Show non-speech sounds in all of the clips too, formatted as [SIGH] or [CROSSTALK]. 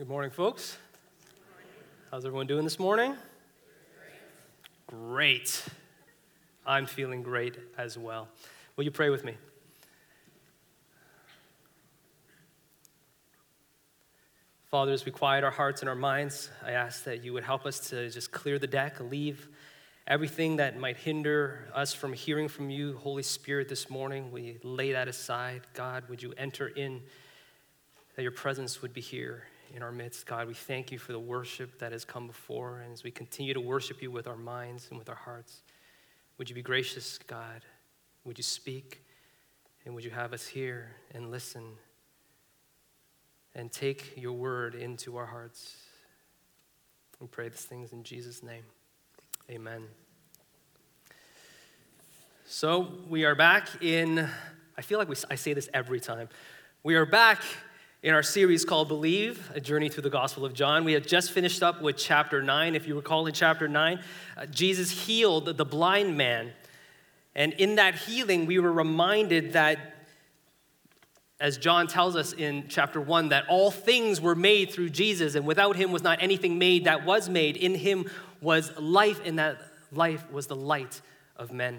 Good morning, folks. How's everyone doing this morning? Great. I'm feeling great as well. Will you pray with me? Father, as we quiet our hearts and our minds, I ask that you would help us to just clear the deck, leave everything that might hinder us from hearing from you, Holy Spirit, this morning. We lay that aside. God, would you enter in, that your presence would be here in our midst. God, we thank you for the worship that has come before. And as we continue to worship you with our minds and with our hearts, would you be gracious, God? Would you speak? And would you have us hear and listen and take your word into our hearts? We pray these things in Jesus' name. Amen. So we are back in, I feel like we, I say this every time. We are back in our series called Believe, a journey through the Gospel of John. We had just finished up with chapter 9. If you recall, in chapter 9, uh, Jesus healed the blind man. And in that healing, we were reminded that, as John tells us in chapter 1, that all things were made through Jesus, and without him was not anything made that was made. In him was life, and that life was the light of men.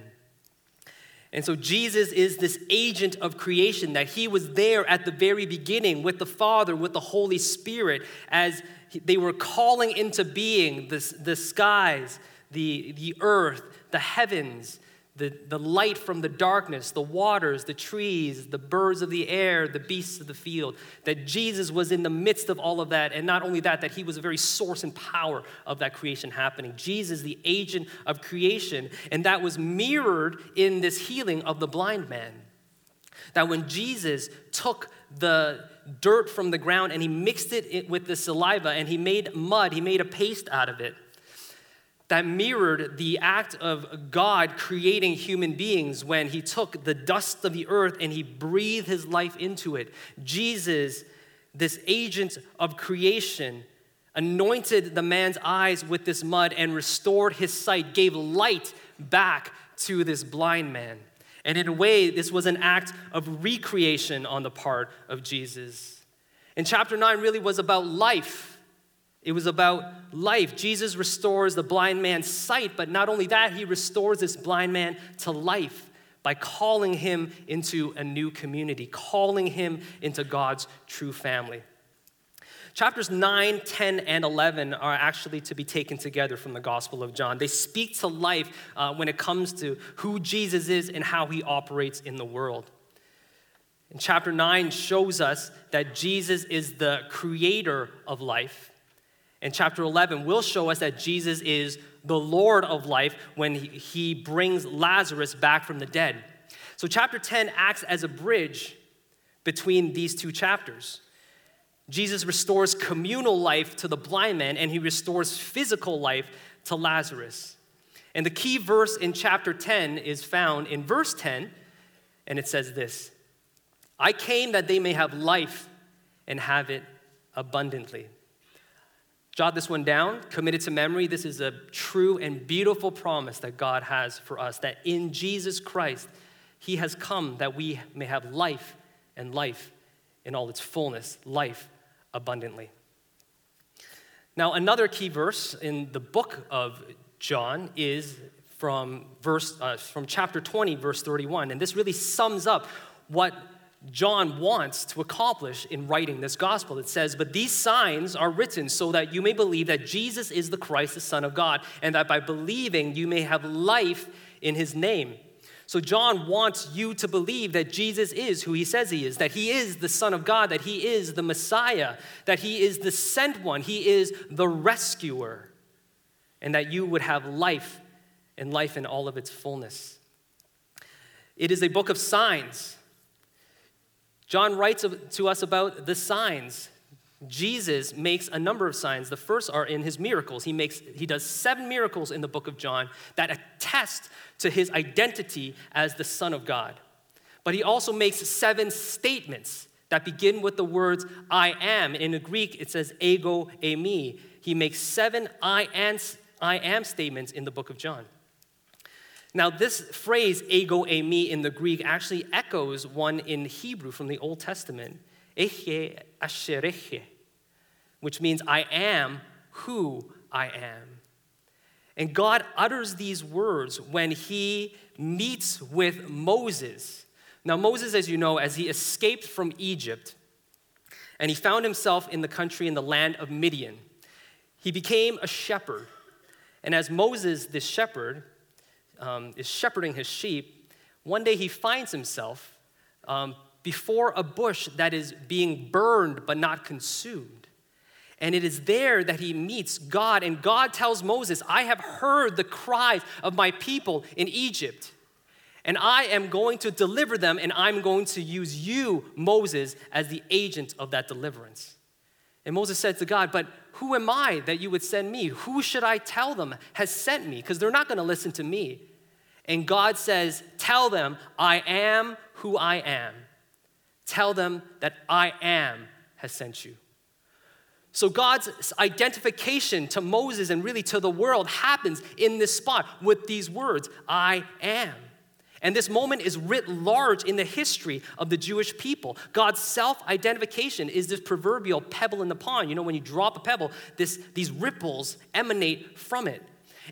And so Jesus is this agent of creation, that he was there at the very beginning with the Father, with the Holy Spirit, as they were calling into being the, the skies, the, the earth, the heavens, the, the light from the darkness, the waters, the trees, the birds of the air, the beasts of the field, that Jesus was in the midst of all of that. And not only that, that he was a very source and power of that creation happening. Jesus, the agent of creation, and that was mirrored in this healing of the blind man. That when Jesus took the dirt from the ground and he mixed it with the saliva and he made mud, he made a paste out of it that mirrored the act of God creating human beings when he took the dust of the earth and he breathed his life into it. Jesus, this agent of creation, anointed the man's eyes with this mud and restored his sight, gave light back to this blind man. And in a way, this was an act of recreation on the part of Jesus. And chapter 9 really was about life it was about life. Jesus restores the blind man's sight, but not only that, he restores this blind man to life by calling him into a new community, calling him into God's true family. Chapters 9, 10, and 11 are actually to be taken together from the Gospel of John. They speak to life uh, when it comes to who Jesus is and how he operates in the world. And chapter 9 shows us that Jesus is the creator of life in chapter 11 will show us that Jesus is the Lord of life when he brings Lazarus back from the dead. So, chapter 10 acts as a bridge between these two chapters. Jesus restores communal life to the blind man, and he restores physical life to Lazarus. And the key verse in chapter 10 is found in verse 10, and it says this I came that they may have life and have it abundantly. Jot this one down, commit it to memory. This is a true and beautiful promise that God has for us that in Jesus Christ, He has come that we may have life and life in all its fullness, life abundantly. Now, another key verse in the book of John is from verse uh, from chapter 20 verse 31 and this really sums up what John wants to accomplish in writing this gospel. It says, But these signs are written so that you may believe that Jesus is the Christ, the Son of God, and that by believing you may have life in his name. So, John wants you to believe that Jesus is who he says he is, that he is the Son of God, that he is the Messiah, that he is the sent one, he is the rescuer, and that you would have life and life in all of its fullness. It is a book of signs. John writes to us about the signs. Jesus makes a number of signs. The first are in his miracles. He, makes, he does seven miracles in the book of John that attest to his identity as the Son of God. But he also makes seven statements that begin with the words I am. In the Greek, it says ego eimi. He makes seven I am, I am statements in the book of John. Now, this phrase, ego eimi, in the Greek actually echoes one in Hebrew from the Old Testament, eche ashereche, which means I am who I am. And God utters these words when he meets with Moses. Now, Moses, as you know, as he escaped from Egypt and he found himself in the country in the land of Midian, he became a shepherd. And as Moses, this shepherd, um, is shepherding his sheep, one day he finds himself um, before a bush that is being burned but not consumed. And it is there that he meets God. And God tells Moses, I have heard the cries of my people in Egypt. And I am going to deliver them, and I'm going to use you, Moses, as the agent of that deliverance. And Moses said to God, But who am I that you would send me? Who should I tell them has sent me? Because they're not going to listen to me. And God says, Tell them, I am who I am. Tell them that I am has sent you. So God's identification to Moses and really to the world happens in this spot with these words I am. And this moment is writ large in the history of the Jewish people. God's self identification is this proverbial pebble in the pond. You know, when you drop a pebble, this, these ripples emanate from it.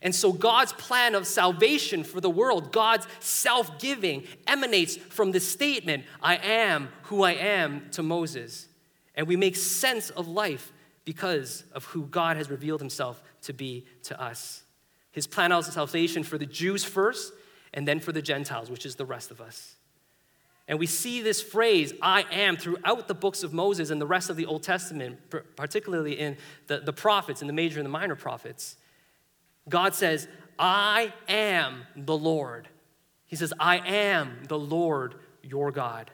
And so God's plan of salvation for the world, God's self giving, emanates from the statement, I am who I am to Moses. And we make sense of life because of who God has revealed himself to be to us. His plan of salvation for the Jews first, and then for the Gentiles, which is the rest of us. And we see this phrase, I am, throughout the books of Moses and the rest of the Old Testament, particularly in the, the prophets, in the major and the minor prophets. God says, I am the Lord. He says, I am the Lord your God.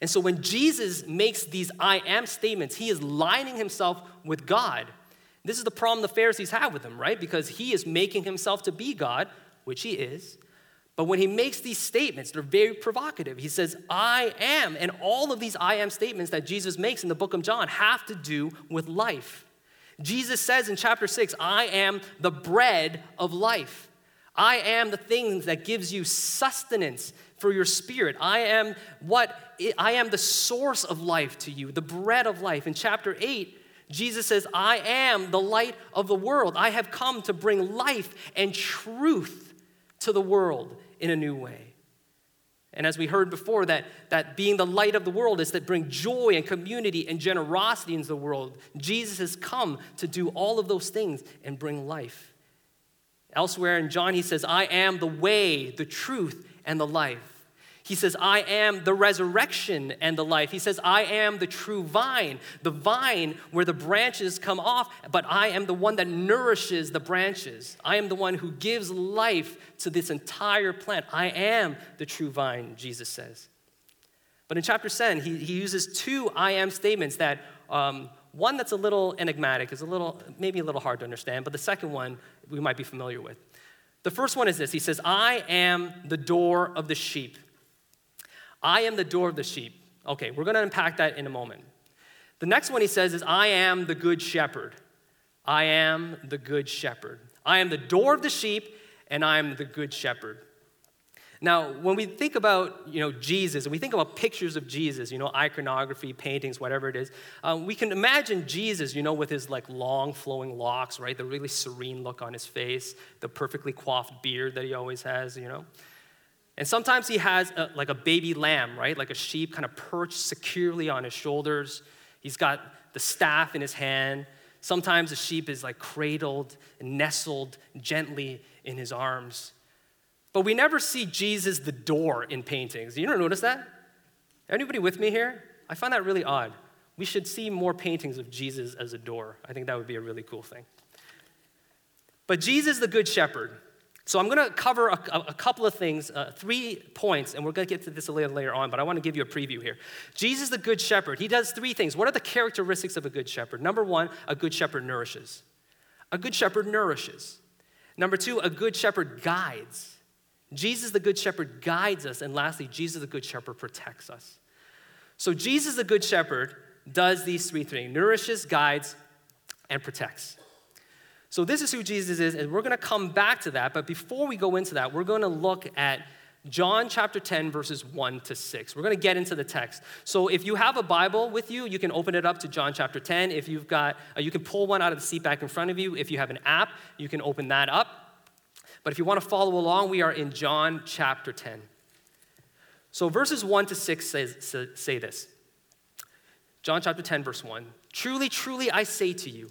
And so when Jesus makes these I am statements, he is lining himself with God. This is the problem the Pharisees have with him, right? Because he is making himself to be God, which he is. But when he makes these statements, they're very provocative. He says, I am. And all of these I am statements that Jesus makes in the book of John have to do with life. Jesus says in chapter 6, I am the bread of life. I am the thing that gives you sustenance for your spirit. I am what I am the source of life to you, the bread of life. In chapter 8, Jesus says, I am the light of the world. I have come to bring life and truth to the world in a new way. And as we heard before, that, that being the light of the world is to bring joy and community and generosity into the world. Jesus has come to do all of those things and bring life. Elsewhere in John, he says, I am the way, the truth, and the life. He says, I am the resurrection and the life. He says, I am the true vine, the vine where the branches come off, but I am the one that nourishes the branches. I am the one who gives life to this entire plant. I am the true vine, Jesus says. But in chapter 7, he, he uses two I am statements that um, one that's a little enigmatic, is a little, maybe a little hard to understand, but the second one we might be familiar with. The first one is this He says, I am the door of the sheep. I am the door of the sheep. Okay, we're going to unpack that in a moment. The next one he says is, I am the good shepherd. I am the good shepherd. I am the door of the sheep, and I am the good shepherd. Now, when we think about you know Jesus, and we think about pictures of Jesus, you know iconography, paintings, whatever it is, um, we can imagine Jesus, you know, with his like long flowing locks, right, the really serene look on his face, the perfectly coiffed beard that he always has, you know. And sometimes he has a, like a baby lamb, right? Like a sheep kind of perched securely on his shoulders. He's got the staff in his hand. Sometimes the sheep is like cradled and nestled gently in his arms. But we never see Jesus the door in paintings. You ever notice that? Anybody with me here? I find that really odd. We should see more paintings of Jesus as a door. I think that would be a really cool thing. But Jesus, the Good Shepherd, so I'm going to cover a, a couple of things, uh, three points, and we're going to get to this a little later on, but I want to give you a preview here. Jesus, the Good Shepherd, he does three things. What are the characteristics of a good shepherd? Number one, a good shepherd nourishes. A good shepherd nourishes. Number two, a good shepherd guides. Jesus, the Good Shepherd, guides us. And lastly, Jesus, the Good Shepherd, protects us. So Jesus, the Good Shepherd, does these three things nourishes, guides, and protects. So, this is who Jesus is, and we're going to come back to that. But before we go into that, we're going to look at John chapter 10, verses 1 to 6. We're going to get into the text. So if you have a Bible with you, you can open it up to John chapter 10. If you've got, uh, you can pull one out of the seat back in front of you. If you have an app, you can open that up. But if you want to follow along, we are in John chapter 10. So verses 1 to 6 says, say this John chapter 10, verse 1 Truly, truly, I say to you,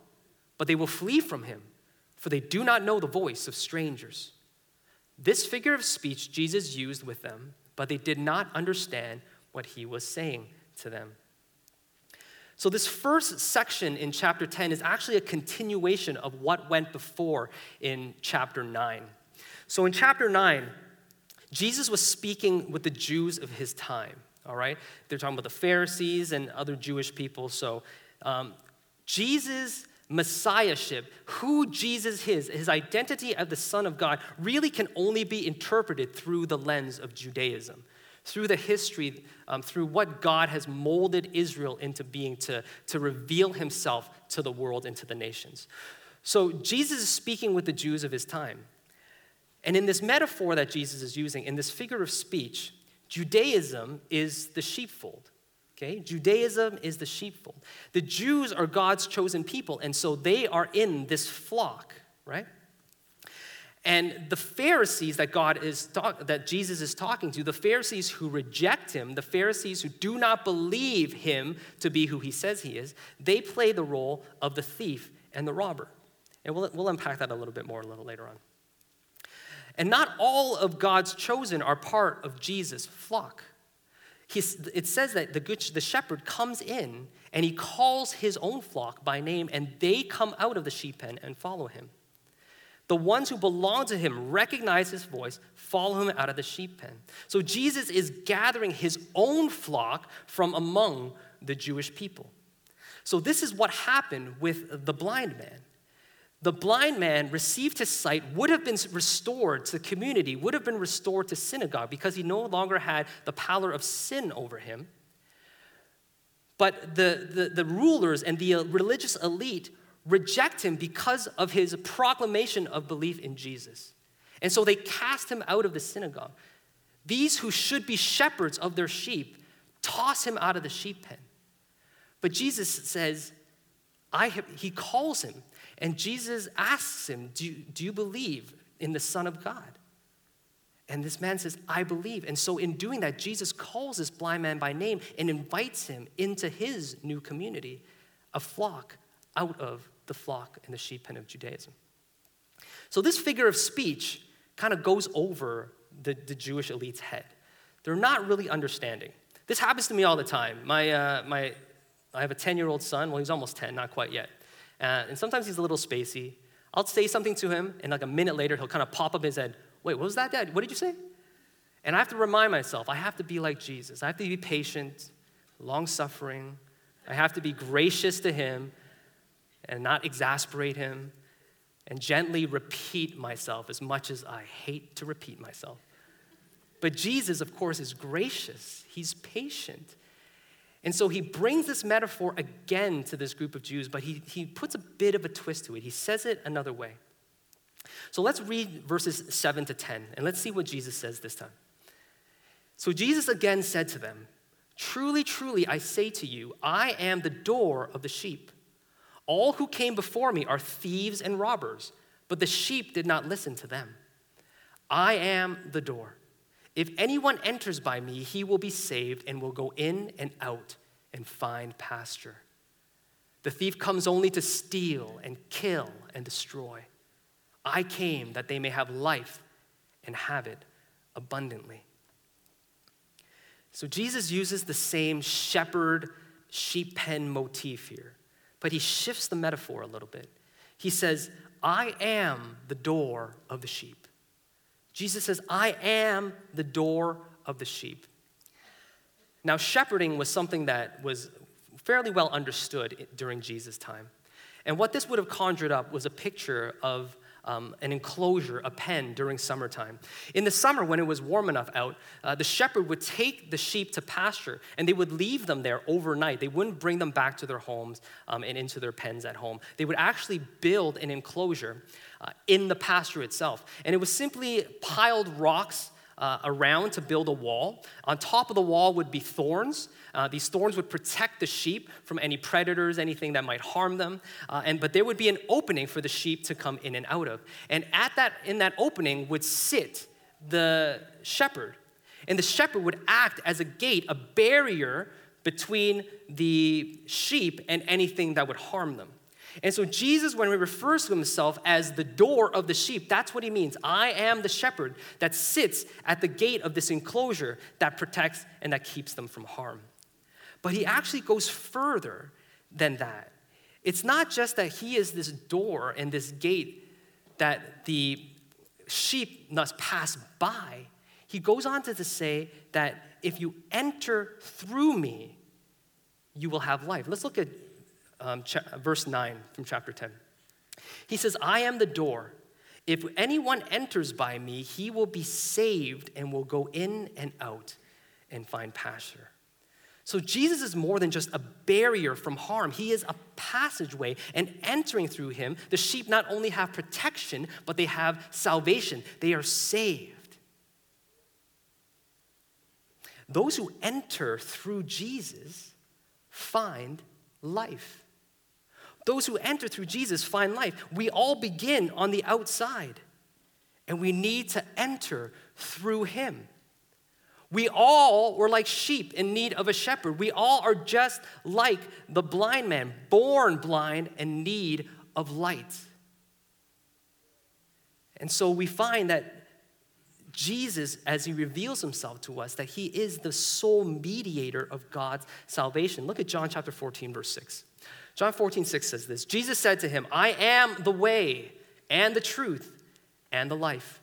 but they will flee from him, for they do not know the voice of strangers. This figure of speech Jesus used with them, but they did not understand what he was saying to them. So, this first section in chapter 10 is actually a continuation of what went before in chapter 9. So, in chapter 9, Jesus was speaking with the Jews of his time, all right? They're talking about the Pharisees and other Jewish people. So, um, Jesus messiahship, who Jesus is, his identity as the Son of God, really can only be interpreted through the lens of Judaism, through the history, um, through what God has molded Israel into being to, to reveal himself to the world and to the nations. So Jesus is speaking with the Jews of his time. And in this metaphor that Jesus is using, in this figure of speech, Judaism is the sheepfold. Okay? Judaism is the sheepfold. The Jews are God's chosen people, and so they are in this flock, right? And the Pharisees that God is talk, that Jesus is talking to, the Pharisees who reject him, the Pharisees who do not believe him to be who he says he is, they play the role of the thief and the robber. And we'll, we'll unpack that a little bit more a little later on. And not all of God's chosen are part of Jesus' flock. He's, it says that the, good, the shepherd comes in and he calls his own flock by name, and they come out of the sheep pen and follow him. The ones who belong to him recognize his voice, follow him out of the sheep pen. So Jesus is gathering his own flock from among the Jewish people. So this is what happened with the blind man the blind man received his sight, would have been restored to the community, would have been restored to synagogue because he no longer had the power of sin over him. But the, the, the rulers and the religious elite reject him because of his proclamation of belief in Jesus. And so they cast him out of the synagogue. These who should be shepherds of their sheep toss him out of the sheep pen. But Jesus says, I have, he calls him and Jesus asks him, do you, do you believe in the Son of God? And this man says, I believe. And so, in doing that, Jesus calls this blind man by name and invites him into his new community, a flock out of the flock and the sheep pen of Judaism. So, this figure of speech kind of goes over the, the Jewish elite's head. They're not really understanding. This happens to me all the time. My, uh, my, I have a 10 year old son. Well, he's almost 10, not quite yet. Uh, and sometimes he's a little spacey. I'll say something to him, and like a minute later, he'll kind of pop up his head. Wait, what was that, Dad? What did you say? And I have to remind myself, I have to be like Jesus. I have to be patient, long suffering. I have to be gracious to him and not exasperate him and gently repeat myself as much as I hate to repeat myself. But Jesus, of course, is gracious, he's patient. And so he brings this metaphor again to this group of Jews, but he, he puts a bit of a twist to it. He says it another way. So let's read verses 7 to 10, and let's see what Jesus says this time. So Jesus again said to them, Truly, truly, I say to you, I am the door of the sheep. All who came before me are thieves and robbers, but the sheep did not listen to them. I am the door. If anyone enters by me, he will be saved and will go in and out and find pasture. The thief comes only to steal and kill and destroy. I came that they may have life and have it abundantly. So Jesus uses the same shepherd sheep pen motif here, but he shifts the metaphor a little bit. He says, I am the door of the sheep. Jesus says, I am the door of the sheep. Now, shepherding was something that was fairly well understood during Jesus' time. And what this would have conjured up was a picture of um, an enclosure, a pen during summertime. In the summer, when it was warm enough out, uh, the shepherd would take the sheep to pasture and they would leave them there overnight. They wouldn't bring them back to their homes um, and into their pens at home. They would actually build an enclosure uh, in the pasture itself. And it was simply piled rocks uh, around to build a wall. On top of the wall would be thorns. Uh, these thorns would protect the sheep from any predators, anything that might harm them. Uh, and, but there would be an opening for the sheep to come in and out of. And at that, in that opening would sit the shepherd. And the shepherd would act as a gate, a barrier between the sheep and anything that would harm them. And so, Jesus, when he refers to himself as the door of the sheep, that's what he means. I am the shepherd that sits at the gate of this enclosure that protects and that keeps them from harm. But he actually goes further than that. It's not just that he is this door and this gate that the sheep must pass by. He goes on to say that if you enter through me, you will have life. Let's look at um, verse 9 from chapter 10. He says, I am the door. If anyone enters by me, he will be saved and will go in and out and find pasture. So Jesus is more than just a barrier from harm. He is a passageway, and entering through him, the sheep not only have protection, but they have salvation. They are saved. Those who enter through Jesus find life. Those who enter through Jesus find life. We all begin on the outside, and we need to enter through him. We all were like sheep in need of a shepherd. We all are just like the blind man, born blind and need of light. And so we find that Jesus, as he reveals himself to us, that he is the sole mediator of God's salvation. Look at John chapter 14, verse 6. John 14, 6 says this Jesus said to him, I am the way and the truth and the life.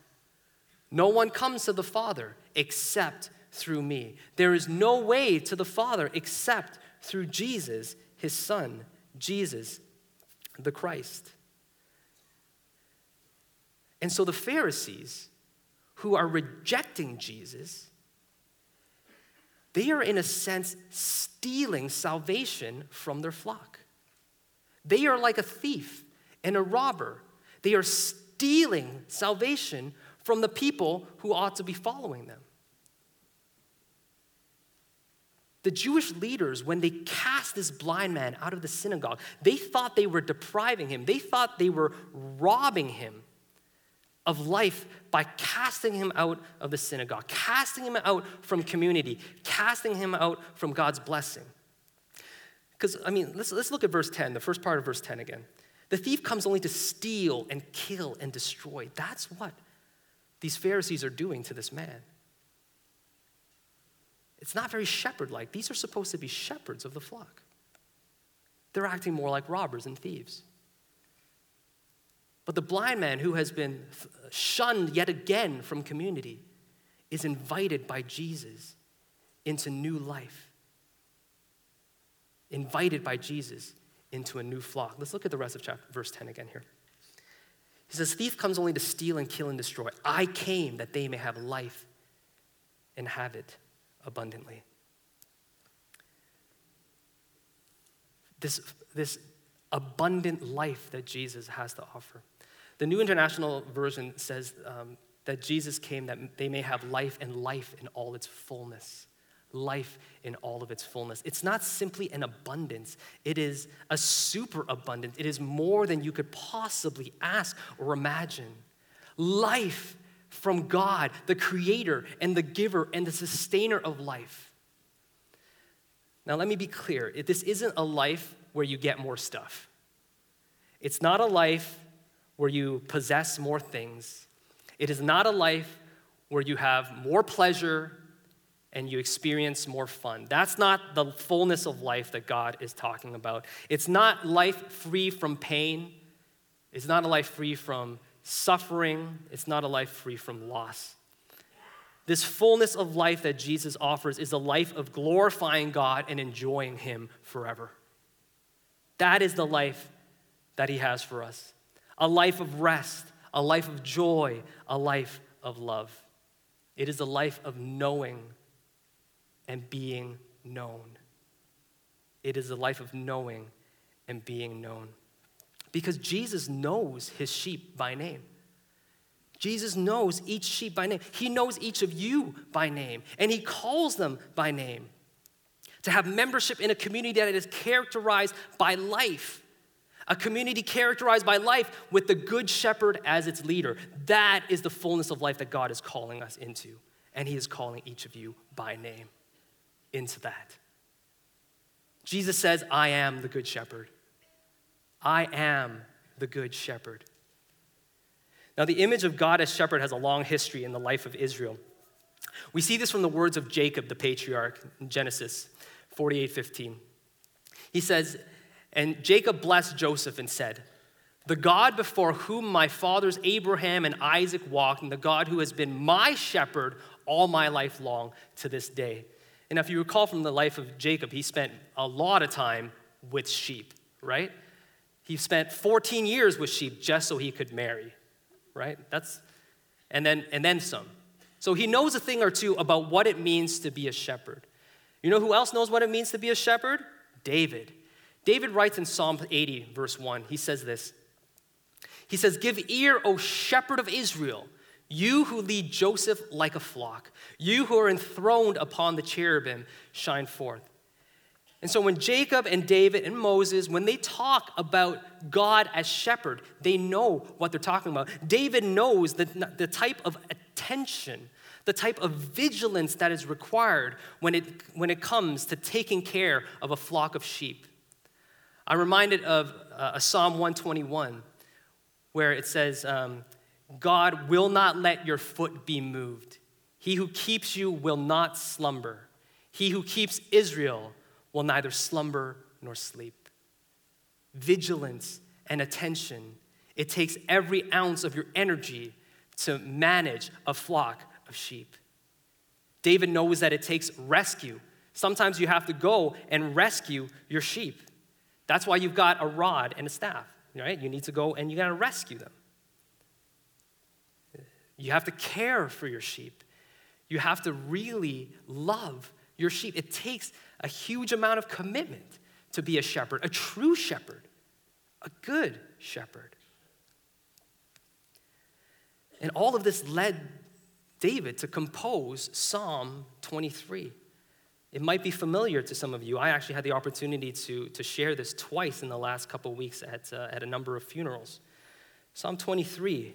No one comes to the Father except through me. There is no way to the Father except through Jesus, his Son, Jesus the Christ. And so the Pharisees, who are rejecting Jesus, they are, in a sense, stealing salvation from their flock. They are like a thief and a robber. They are stealing salvation from the people who ought to be following them. The Jewish leaders, when they cast this blind man out of the synagogue, they thought they were depriving him. They thought they were robbing him of life by casting him out of the synagogue, casting him out from community, casting him out from God's blessing. Because, I mean, let's, let's look at verse 10, the first part of verse 10 again. The thief comes only to steal and kill and destroy. That's what these Pharisees are doing to this man. It's not very shepherd like. These are supposed to be shepherds of the flock. They're acting more like robbers and thieves. But the blind man who has been shunned yet again from community is invited by Jesus into new life invited by Jesus into a new flock. Let's look at the rest of chapter, verse 10 again here. He says, Thief comes only to steal and kill and destroy. I came that they may have life and have it abundantly. This, this abundant life that Jesus has to offer. The New International Version says um, that Jesus came that they may have life and life in all its fullness life in all of its fullness. It's not simply an abundance, it is a superabundance. It is more than you could possibly ask or imagine. Life from God, the creator and the giver and the sustainer of life. Now, let me be clear this isn't a life where you get more stuff. It's not a life where you possess more things. It is not a life where you have more pleasure and you experience more fun. That's not the fullness of life that God is talking about. It's not life free from pain, it's not a life free from suffering, it's not a life free from loss. This fullness of life that Jesus offers is a life of glorifying God and enjoying Him forever. That is the life that He has for us a life of rest, a life of joy, a life of love. It is a life of knowing and being known. It is a life of knowing and being known. Because Jesus knows his sheep by name. Jesus knows each sheep by name. He knows each of you by name, and he calls them by name. To have membership in a community that is characterized by life, a community characterized by life with the Good Shepherd as its leader. That is the fullness of life that God is calling us into, and he is calling each of you by name into that. Jesus says, I am the Good Shepherd. I am the Good Shepherd. Now, the image of God as shepherd has a long history in the life of Israel. We see this from the words of Jacob, the patriarch, in Genesis 48 15. He says, And Jacob blessed Joseph and said, The God before whom my fathers Abraham and Isaac walked, and the God who has been my shepherd all my life long to this day. And if you recall from the life of Jacob, he spent a lot of time with sheep, right? He spent 14 years with sheep just so he could marry right? That's and then and then some. So he knows a thing or two about what it means to be a shepherd. You know who else knows what it means to be a shepherd? David. David writes in Psalm 80, verse 1, he says this. He says, Give ear, O shepherd of Israel, you who lead Joseph like a flock, you who are enthroned upon the cherubim, shine forth. And so when Jacob and David and Moses, when they talk about God as shepherd, they know what they're talking about. David knows the, the type of attention, the type of vigilance that is required when it, when it comes to taking care of a flock of sheep. I'm reminded of uh, a Psalm 121 where it says, um, God will not let your foot be moved. He who keeps you will not slumber. He who keeps Israel will neither slumber nor sleep. Vigilance and attention. It takes every ounce of your energy to manage a flock of sheep. David knows that it takes rescue. Sometimes you have to go and rescue your sheep. That's why you've got a rod and a staff, right? You need to go and you got to rescue them. You have to care for your sheep. You have to really love your sheep. It takes a huge amount of commitment to be a shepherd, a true shepherd, a good shepherd. And all of this led David to compose Psalm 23. It might be familiar to some of you. I actually had the opportunity to, to share this twice in the last couple weeks at, uh, at a number of funerals. Psalm 23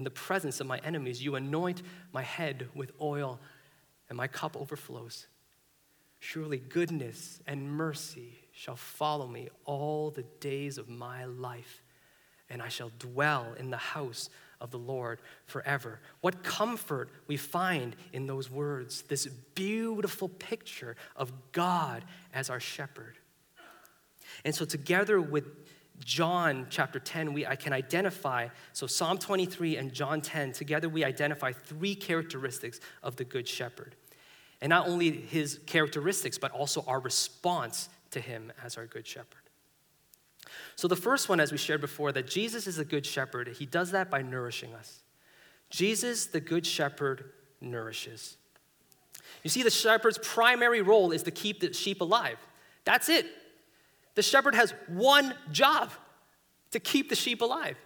in the presence of my enemies. You anoint my head with oil, and my cup overflows. Surely goodness and mercy shall follow me all the days of my life, and I shall dwell in the house of the Lord forever. What comfort we find in those words, this beautiful picture of God as our shepherd. And so, together with John chapter 10, we, I can identify, so Psalm 23 and John 10, together we identify three characteristics of the Good Shepherd. And not only his characteristics, but also our response to him as our good shepherd. So, the first one, as we shared before, that Jesus is a good shepherd, he does that by nourishing us. Jesus, the good shepherd, nourishes. You see, the shepherd's primary role is to keep the sheep alive. That's it. The shepherd has one job to keep the sheep alive.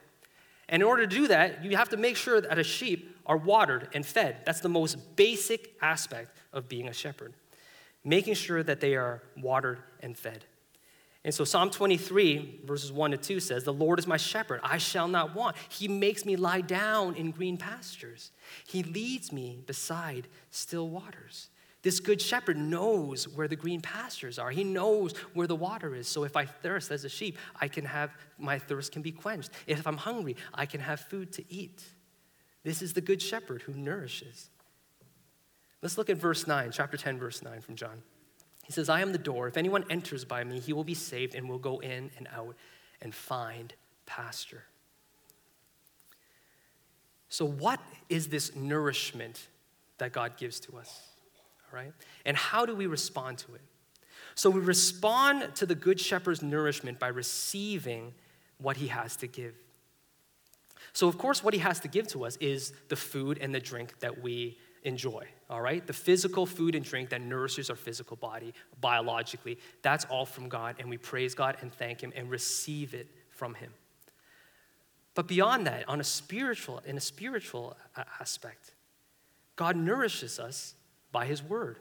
And in order to do that, you have to make sure that a sheep are watered and fed. That's the most basic aspect of being a shepherd, making sure that they are watered and fed. And so Psalm 23, verses 1 to 2 says, The Lord is my shepherd, I shall not want. He makes me lie down in green pastures. He leads me beside still waters. This good shepherd knows where the green pastures are. He knows where the water is. So if I thirst as a sheep, I can have my thirst can be quenched. If I'm hungry, I can have food to eat. This is the good shepherd who nourishes. Let's look at verse 9, chapter 10, verse 9 from John. He says, I am the door. If anyone enters by me, he will be saved and will go in and out and find pasture. So, what is this nourishment that God gives to us? Right? And how do we respond to it? So, we respond to the Good Shepherd's nourishment by receiving what he has to give. So, of course, what he has to give to us is the food and the drink that we enjoy, all right? The physical food and drink that nourishes our physical body biologically, that's all from God, and we praise God and thank Him and receive it from Him. But beyond that, on a spiritual, in a spiritual aspect, God nourishes us by His Word.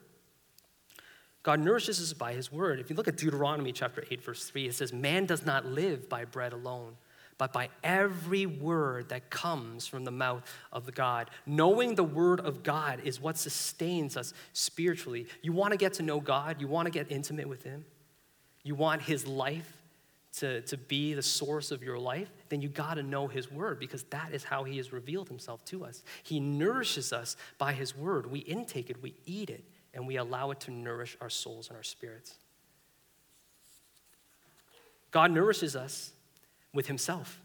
God nourishes us by His Word. If you look at Deuteronomy chapter 8, verse 3, it says, Man does not live by bread alone but by every word that comes from the mouth of God. Knowing the word of God is what sustains us spiritually. You want to get to know God, you want to get intimate with Him, you want His life to, to be the source of your life, then you got to know His Word because that is how He has revealed Himself to us. He nourishes us by His Word. We intake it, we eat it, and we allow it to nourish our souls and our spirits. God nourishes us with himself.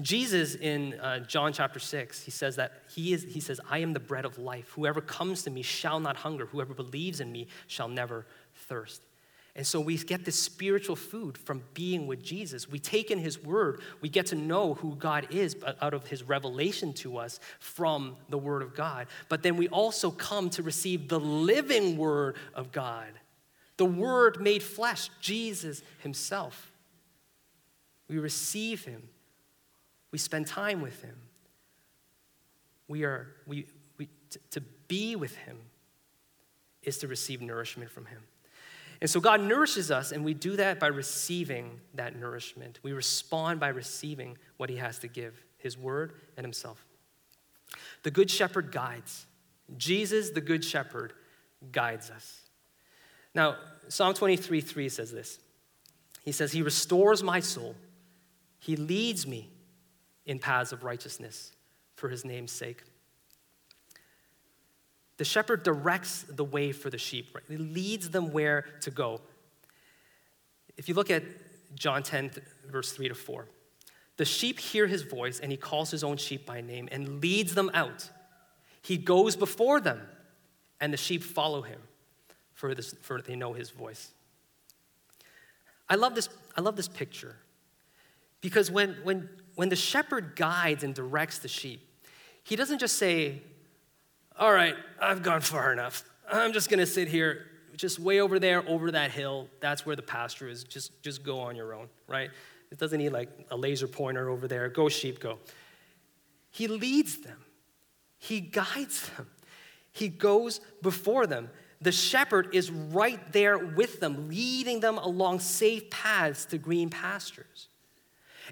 Jesus in uh, John chapter 6, he says that he, is, he says, I am the bread of life. Whoever comes to me shall not hunger. Whoever believes in me shall never thirst. And so we get this spiritual food from being with Jesus. We take in his word, we get to know who God is out of his revelation to us from the word of God. But then we also come to receive the living word of God, the word made flesh, Jesus himself. We receive him. We spend time with him. We are, we, we, to, to be with him is to receive nourishment from him. And so God nourishes us, and we do that by receiving that nourishment. We respond by receiving what he has to give his word and himself. The Good Shepherd guides. Jesus, the Good Shepherd, guides us. Now, Psalm 23 3 says this He says, He restores my soul. He leads me in paths of righteousness for his name's sake. The shepherd directs the way for the sheep, right? He leads them where to go. If you look at John 10, verse 3 to 4, the sheep hear his voice, and he calls his own sheep by name and leads them out. He goes before them, and the sheep follow him, for, this, for they know his voice. I love this, I love this picture because when, when, when the shepherd guides and directs the sheep, he doesn't just say, All right, I've gone far enough. I'm just going to sit here, just way over there, over that hill. That's where the pasture is. Just, just go on your own, right? It doesn't need like a laser pointer over there. Go, sheep, go. He leads them, he guides them, he goes before them. The shepherd is right there with them, leading them along safe paths to green pastures.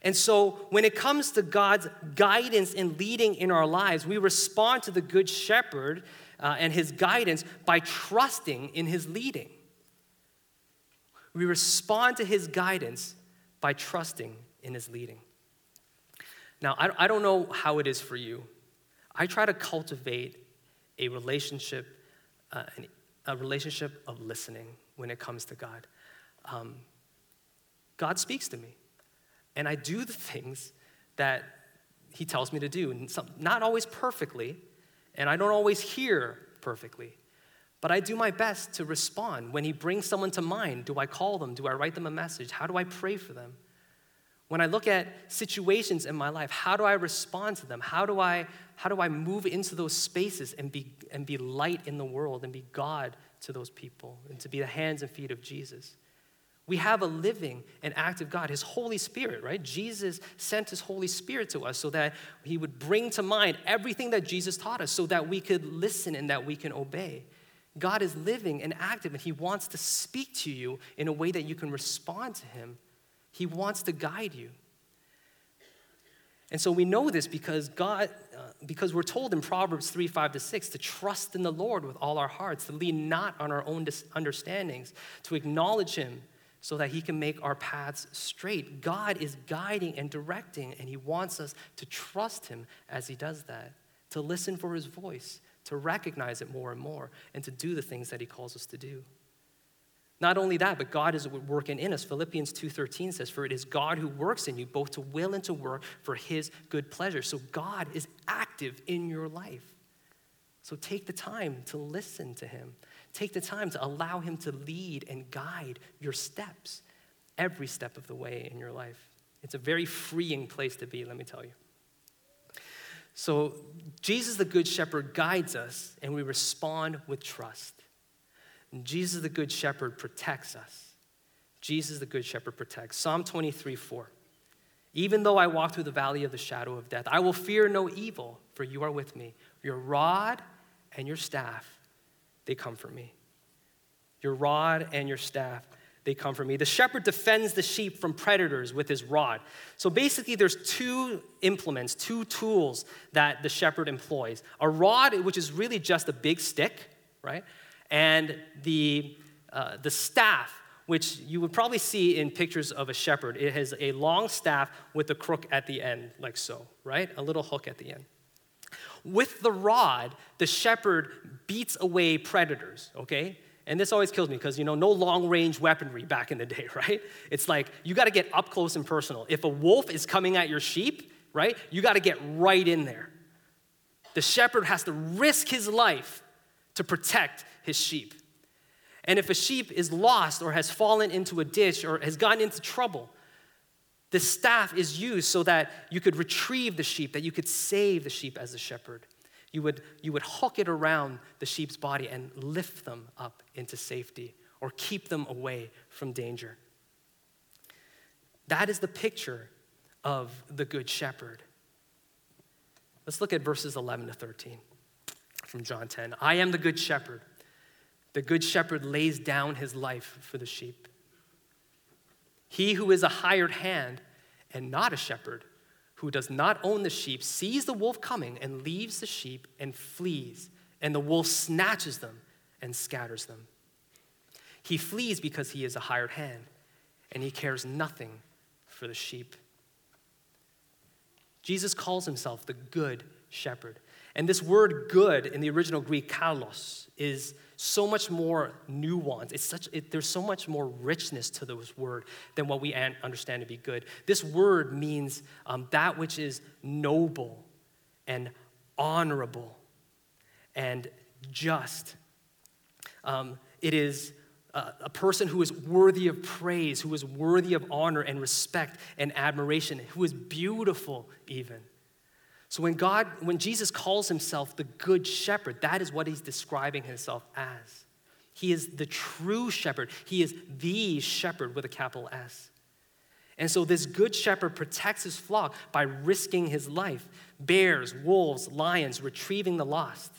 And so, when it comes to God's guidance and leading in our lives, we respond to the Good Shepherd uh, and his guidance by trusting in his leading. We respond to his guidance by trusting in his leading. Now, I, I don't know how it is for you. I try to cultivate a relationship, uh, a relationship of listening when it comes to God. Um, God speaks to me and I do the things that he tells me to do. And some, not always perfectly, and I don't always hear perfectly, but I do my best to respond. When he brings someone to mind, do I call them? Do I write them a message? How do I pray for them? When I look at situations in my life, how do I respond to them? How do I, how do I move into those spaces and be, and be light in the world and be God to those people and to be the hands and feet of Jesus? We have a living and active God, His Holy Spirit, right? Jesus sent His Holy Spirit to us so that He would bring to mind everything that Jesus taught us so that we could listen and that we can obey. God is living and active, and He wants to speak to you in a way that you can respond to Him. He wants to guide you. And so we know this because God, uh, because we're told in Proverbs 3 5 to 6 to trust in the Lord with all our hearts, to lean not on our own understandings, to acknowledge Him so that He can make our paths straight. God is guiding and directing, and He wants us to trust Him as He does that, to listen for His voice, to recognize it more and more, and to do the things that He calls us to do. Not only that, but God is working in us. Philippians 2:13 says, "For it is God who works in you both to will and to work for his good pleasure." So God is active in your life. So take the time to listen to him. Take the time to allow him to lead and guide your steps every step of the way in your life. It's a very freeing place to be, let me tell you. So, Jesus, the Good Shepherd, guides us, and we respond with trust. Jesus, the Good Shepherd, protects us. Jesus, the Good Shepherd, protects. Psalm 23 4. Even though I walk through the valley of the shadow of death, I will fear no evil, for you are with me. Your rod and your staff, they comfort me. Your rod and your staff, they comfort me. The shepherd defends the sheep from predators with his rod. So basically, there's two implements, two tools that the shepherd employs a rod, which is really just a big stick, right? and the, uh, the staff, which you would probably see in pictures of a shepherd. It has a long staff with a crook at the end, like so, right? A little hook at the end. With the rod, the shepherd beats away predators, okay? And this always kills me because, you know, no long range weaponry back in the [LAUGHS] day, right? It's like you got to get up close and personal. If a wolf is coming at your sheep, right, you got to get right in there. The shepherd has to risk his life to protect his sheep. And if a sheep is lost or has fallen into a ditch or has gotten into trouble, the staff is used so that you could retrieve the sheep, that you could save the sheep as a shepherd. You would, you would hook it around the sheep's body and lift them up into safety or keep them away from danger. That is the picture of the Good Shepherd. Let's look at verses 11 to 13 from John 10. I am the Good Shepherd. The good shepherd lays down his life for the sheep. He who is a hired hand and not a shepherd, who does not own the sheep, sees the wolf coming and leaves the sheep and flees, and the wolf snatches them and scatters them. He flees because he is a hired hand, and he cares nothing for the sheep. Jesus calls himself the good shepherd. And this word good in the original Greek, kalos, is so much more nuance. It's such, it, there's so much more richness to this word than what we understand to be good. This word means um, that which is noble and honorable and just. Um, it is a person who is worthy of praise, who is worthy of honor and respect and admiration, who is beautiful, even. So when God, when Jesus calls himself the good shepherd, that is what he's describing himself as. He is the true shepherd. He is the shepherd with a capital S. And so this good shepherd protects his flock by risking his life. Bears, wolves, lions, retrieving the lost.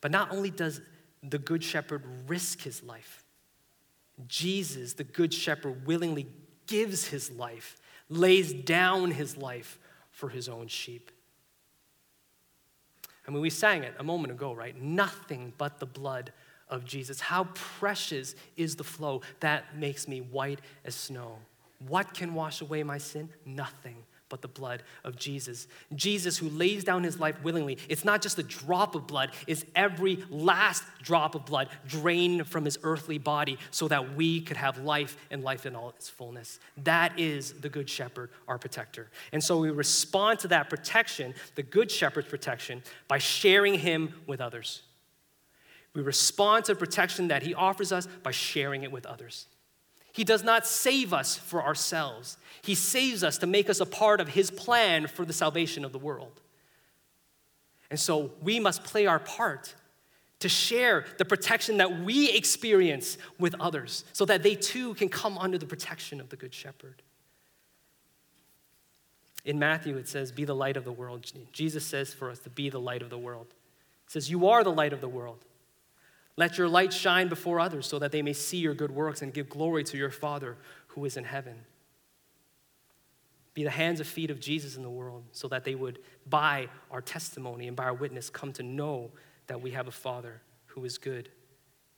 But not only does the good shepherd risk his life, Jesus, the good shepherd, willingly gives his life, lays down his life for his own sheep. I mean, we sang it a moment ago, right? Nothing but the blood of Jesus. How precious is the flow that makes me white as snow. What can wash away my sin? Nothing but the blood of Jesus. Jesus, who lays down his life willingly, it's not just a drop of blood, it's every last drop of blood drained from his earthly body so that we could have life and life in all its fullness. That is the Good Shepherd, our protector. And so we respond to that protection, the Good Shepherd's protection, by sharing him with others. We respond to the protection that he offers us by sharing it with others. He does not save us for ourselves. He saves us to make us a part of His plan for the salvation of the world. And so we must play our part to share the protection that we experience with others so that they too can come under the protection of the Good Shepherd. In Matthew, it says, Be the light of the world. Jesus says for us to be the light of the world. He says, You are the light of the world. Let your light shine before others so that they may see your good works and give glory to your Father who is in heaven. Be the hands and feet of Jesus in the world so that they would, by our testimony and by our witness, come to know that we have a Father who is good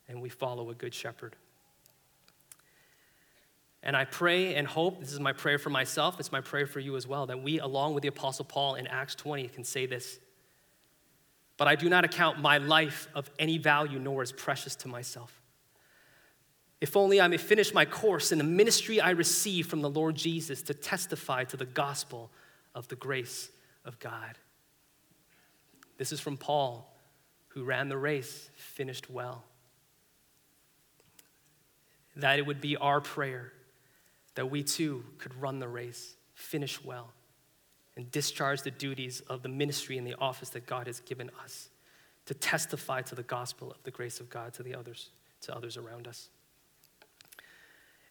and we follow a good shepherd. And I pray and hope, this is my prayer for myself, it's my prayer for you as well, that we, along with the Apostle Paul in Acts 20, can say this. But I do not account my life of any value, nor as precious to myself. If only I may finish my course in the ministry I receive from the Lord Jesus to testify to the gospel of the grace of God. This is from Paul, who ran the race, finished well. That it would be our prayer that we too could run the race, finish well, and discharge the duties of the ministry and the office that God has given us to testify to the gospel of the grace of God to the others, to others around us.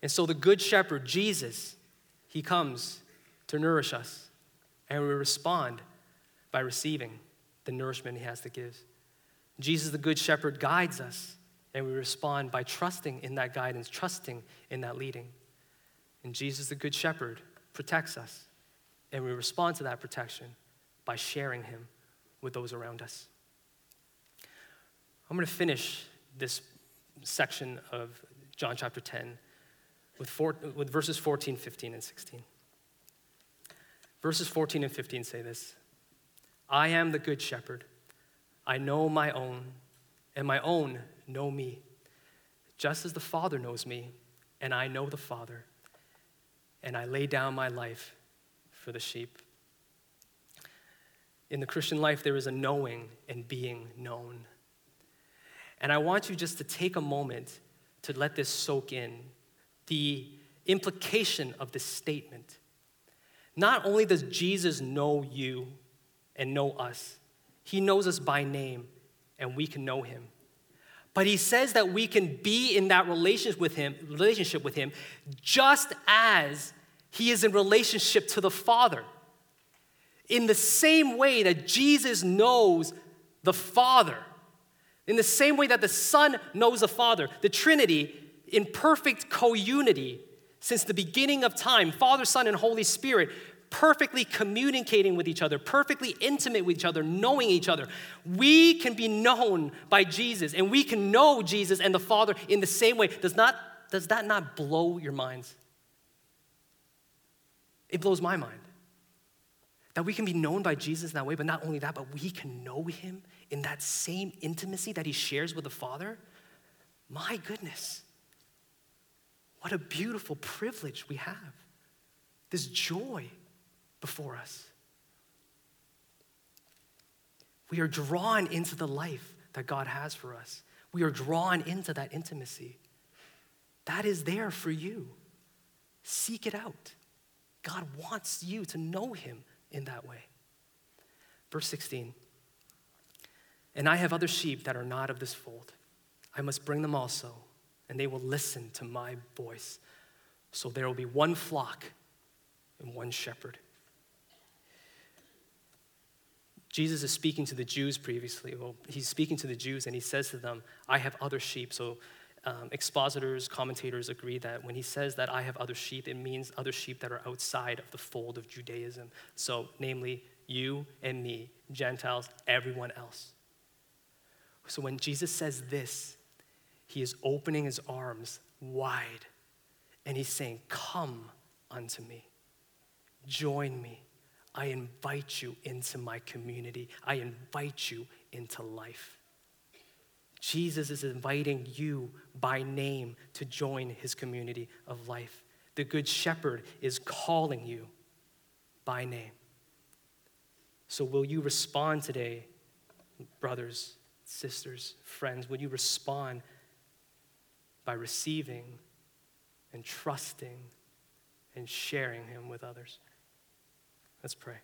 And so the good shepherd, Jesus, he comes to nourish us, and we respond by receiving the nourishment he has to give. Jesus, the good shepherd, guides us, and we respond by trusting in that guidance, trusting in that leading. And Jesus, the Good Shepherd, protects us. And we respond to that protection by sharing Him with those around us. I'm going to finish this section of John chapter 10 with, four, with verses 14, 15, and 16. Verses 14 and 15 say this I am the Good Shepherd. I know my own, and my own know me, just as the Father knows me, and I know the Father and I lay down my life for the sheep. In the Christian life, there is a knowing and being known. And I want you just to take a moment to let this soak in the implication of this statement. Not only does Jesus know you and know us, he knows us by name and we can know him. But he says that we can be in that relationship with him, relationship with him just as he is in relationship to the Father. In the same way that Jesus knows the Father, in the same way that the Son knows the Father, the Trinity in perfect co-unity since the beginning of time, Father, Son, and Holy Spirit perfectly communicating with each other, perfectly intimate with each other, knowing each other. We can be known by Jesus, and we can know Jesus and the Father in the same way. Does, not, does that not blow your minds? It blows my mind. That we can be known by Jesus in that way, but not only that, but we can know him in that same intimacy that he shares with the Father. My goodness. What a beautiful privilege we have. This joy before us. We are drawn into the life that God has for us. We are drawn into that intimacy. That is there for you. Seek it out. God wants you to know him in that way. Verse 16 And I have other sheep that are not of this fold. I must bring them also, and they will listen to my voice. So there will be one flock and one shepherd. Jesus is speaking to the Jews previously. Well, he's speaking to the Jews and he says to them, I have other sheep. So um, expositors, commentators agree that when he says that I have other sheep, it means other sheep that are outside of the fold of Judaism. So, namely, you and me, Gentiles, everyone else. So, when Jesus says this, he is opening his arms wide and he's saying, Come unto me, join me. I invite you into my community, I invite you into life. Jesus is inviting you by name to join his community of life. The Good Shepherd is calling you by name. So, will you respond today, brothers, sisters, friends? Will you respond by receiving and trusting and sharing him with others? Let's pray.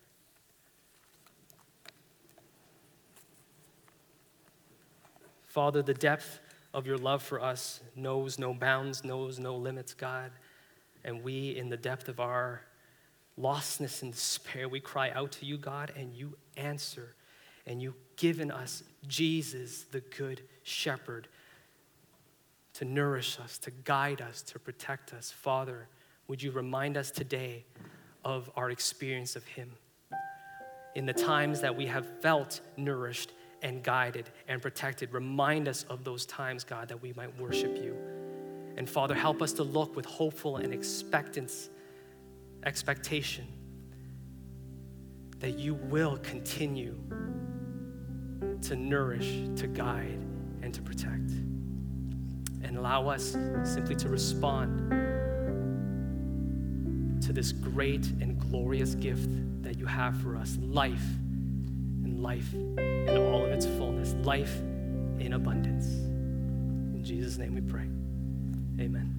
Father, the depth of your love for us knows no bounds, knows no limits, God. And we, in the depth of our lostness and despair, we cry out to you, God, and you answer. and you've given us Jesus, the Good Shepherd, to nourish us, to guide us, to protect us. Father, would you remind us today of our experience of Him? In the times that we have felt nourished and guided and protected, remind us of those times, God, that we might worship you. And Father, help us to look with hopeful and expectance, expectation that you will continue to nourish, to guide, and to protect. And allow us simply to respond to this great and glorious gift that you have for us life life in all of its fullness, life in abundance. In Jesus' name we pray. Amen.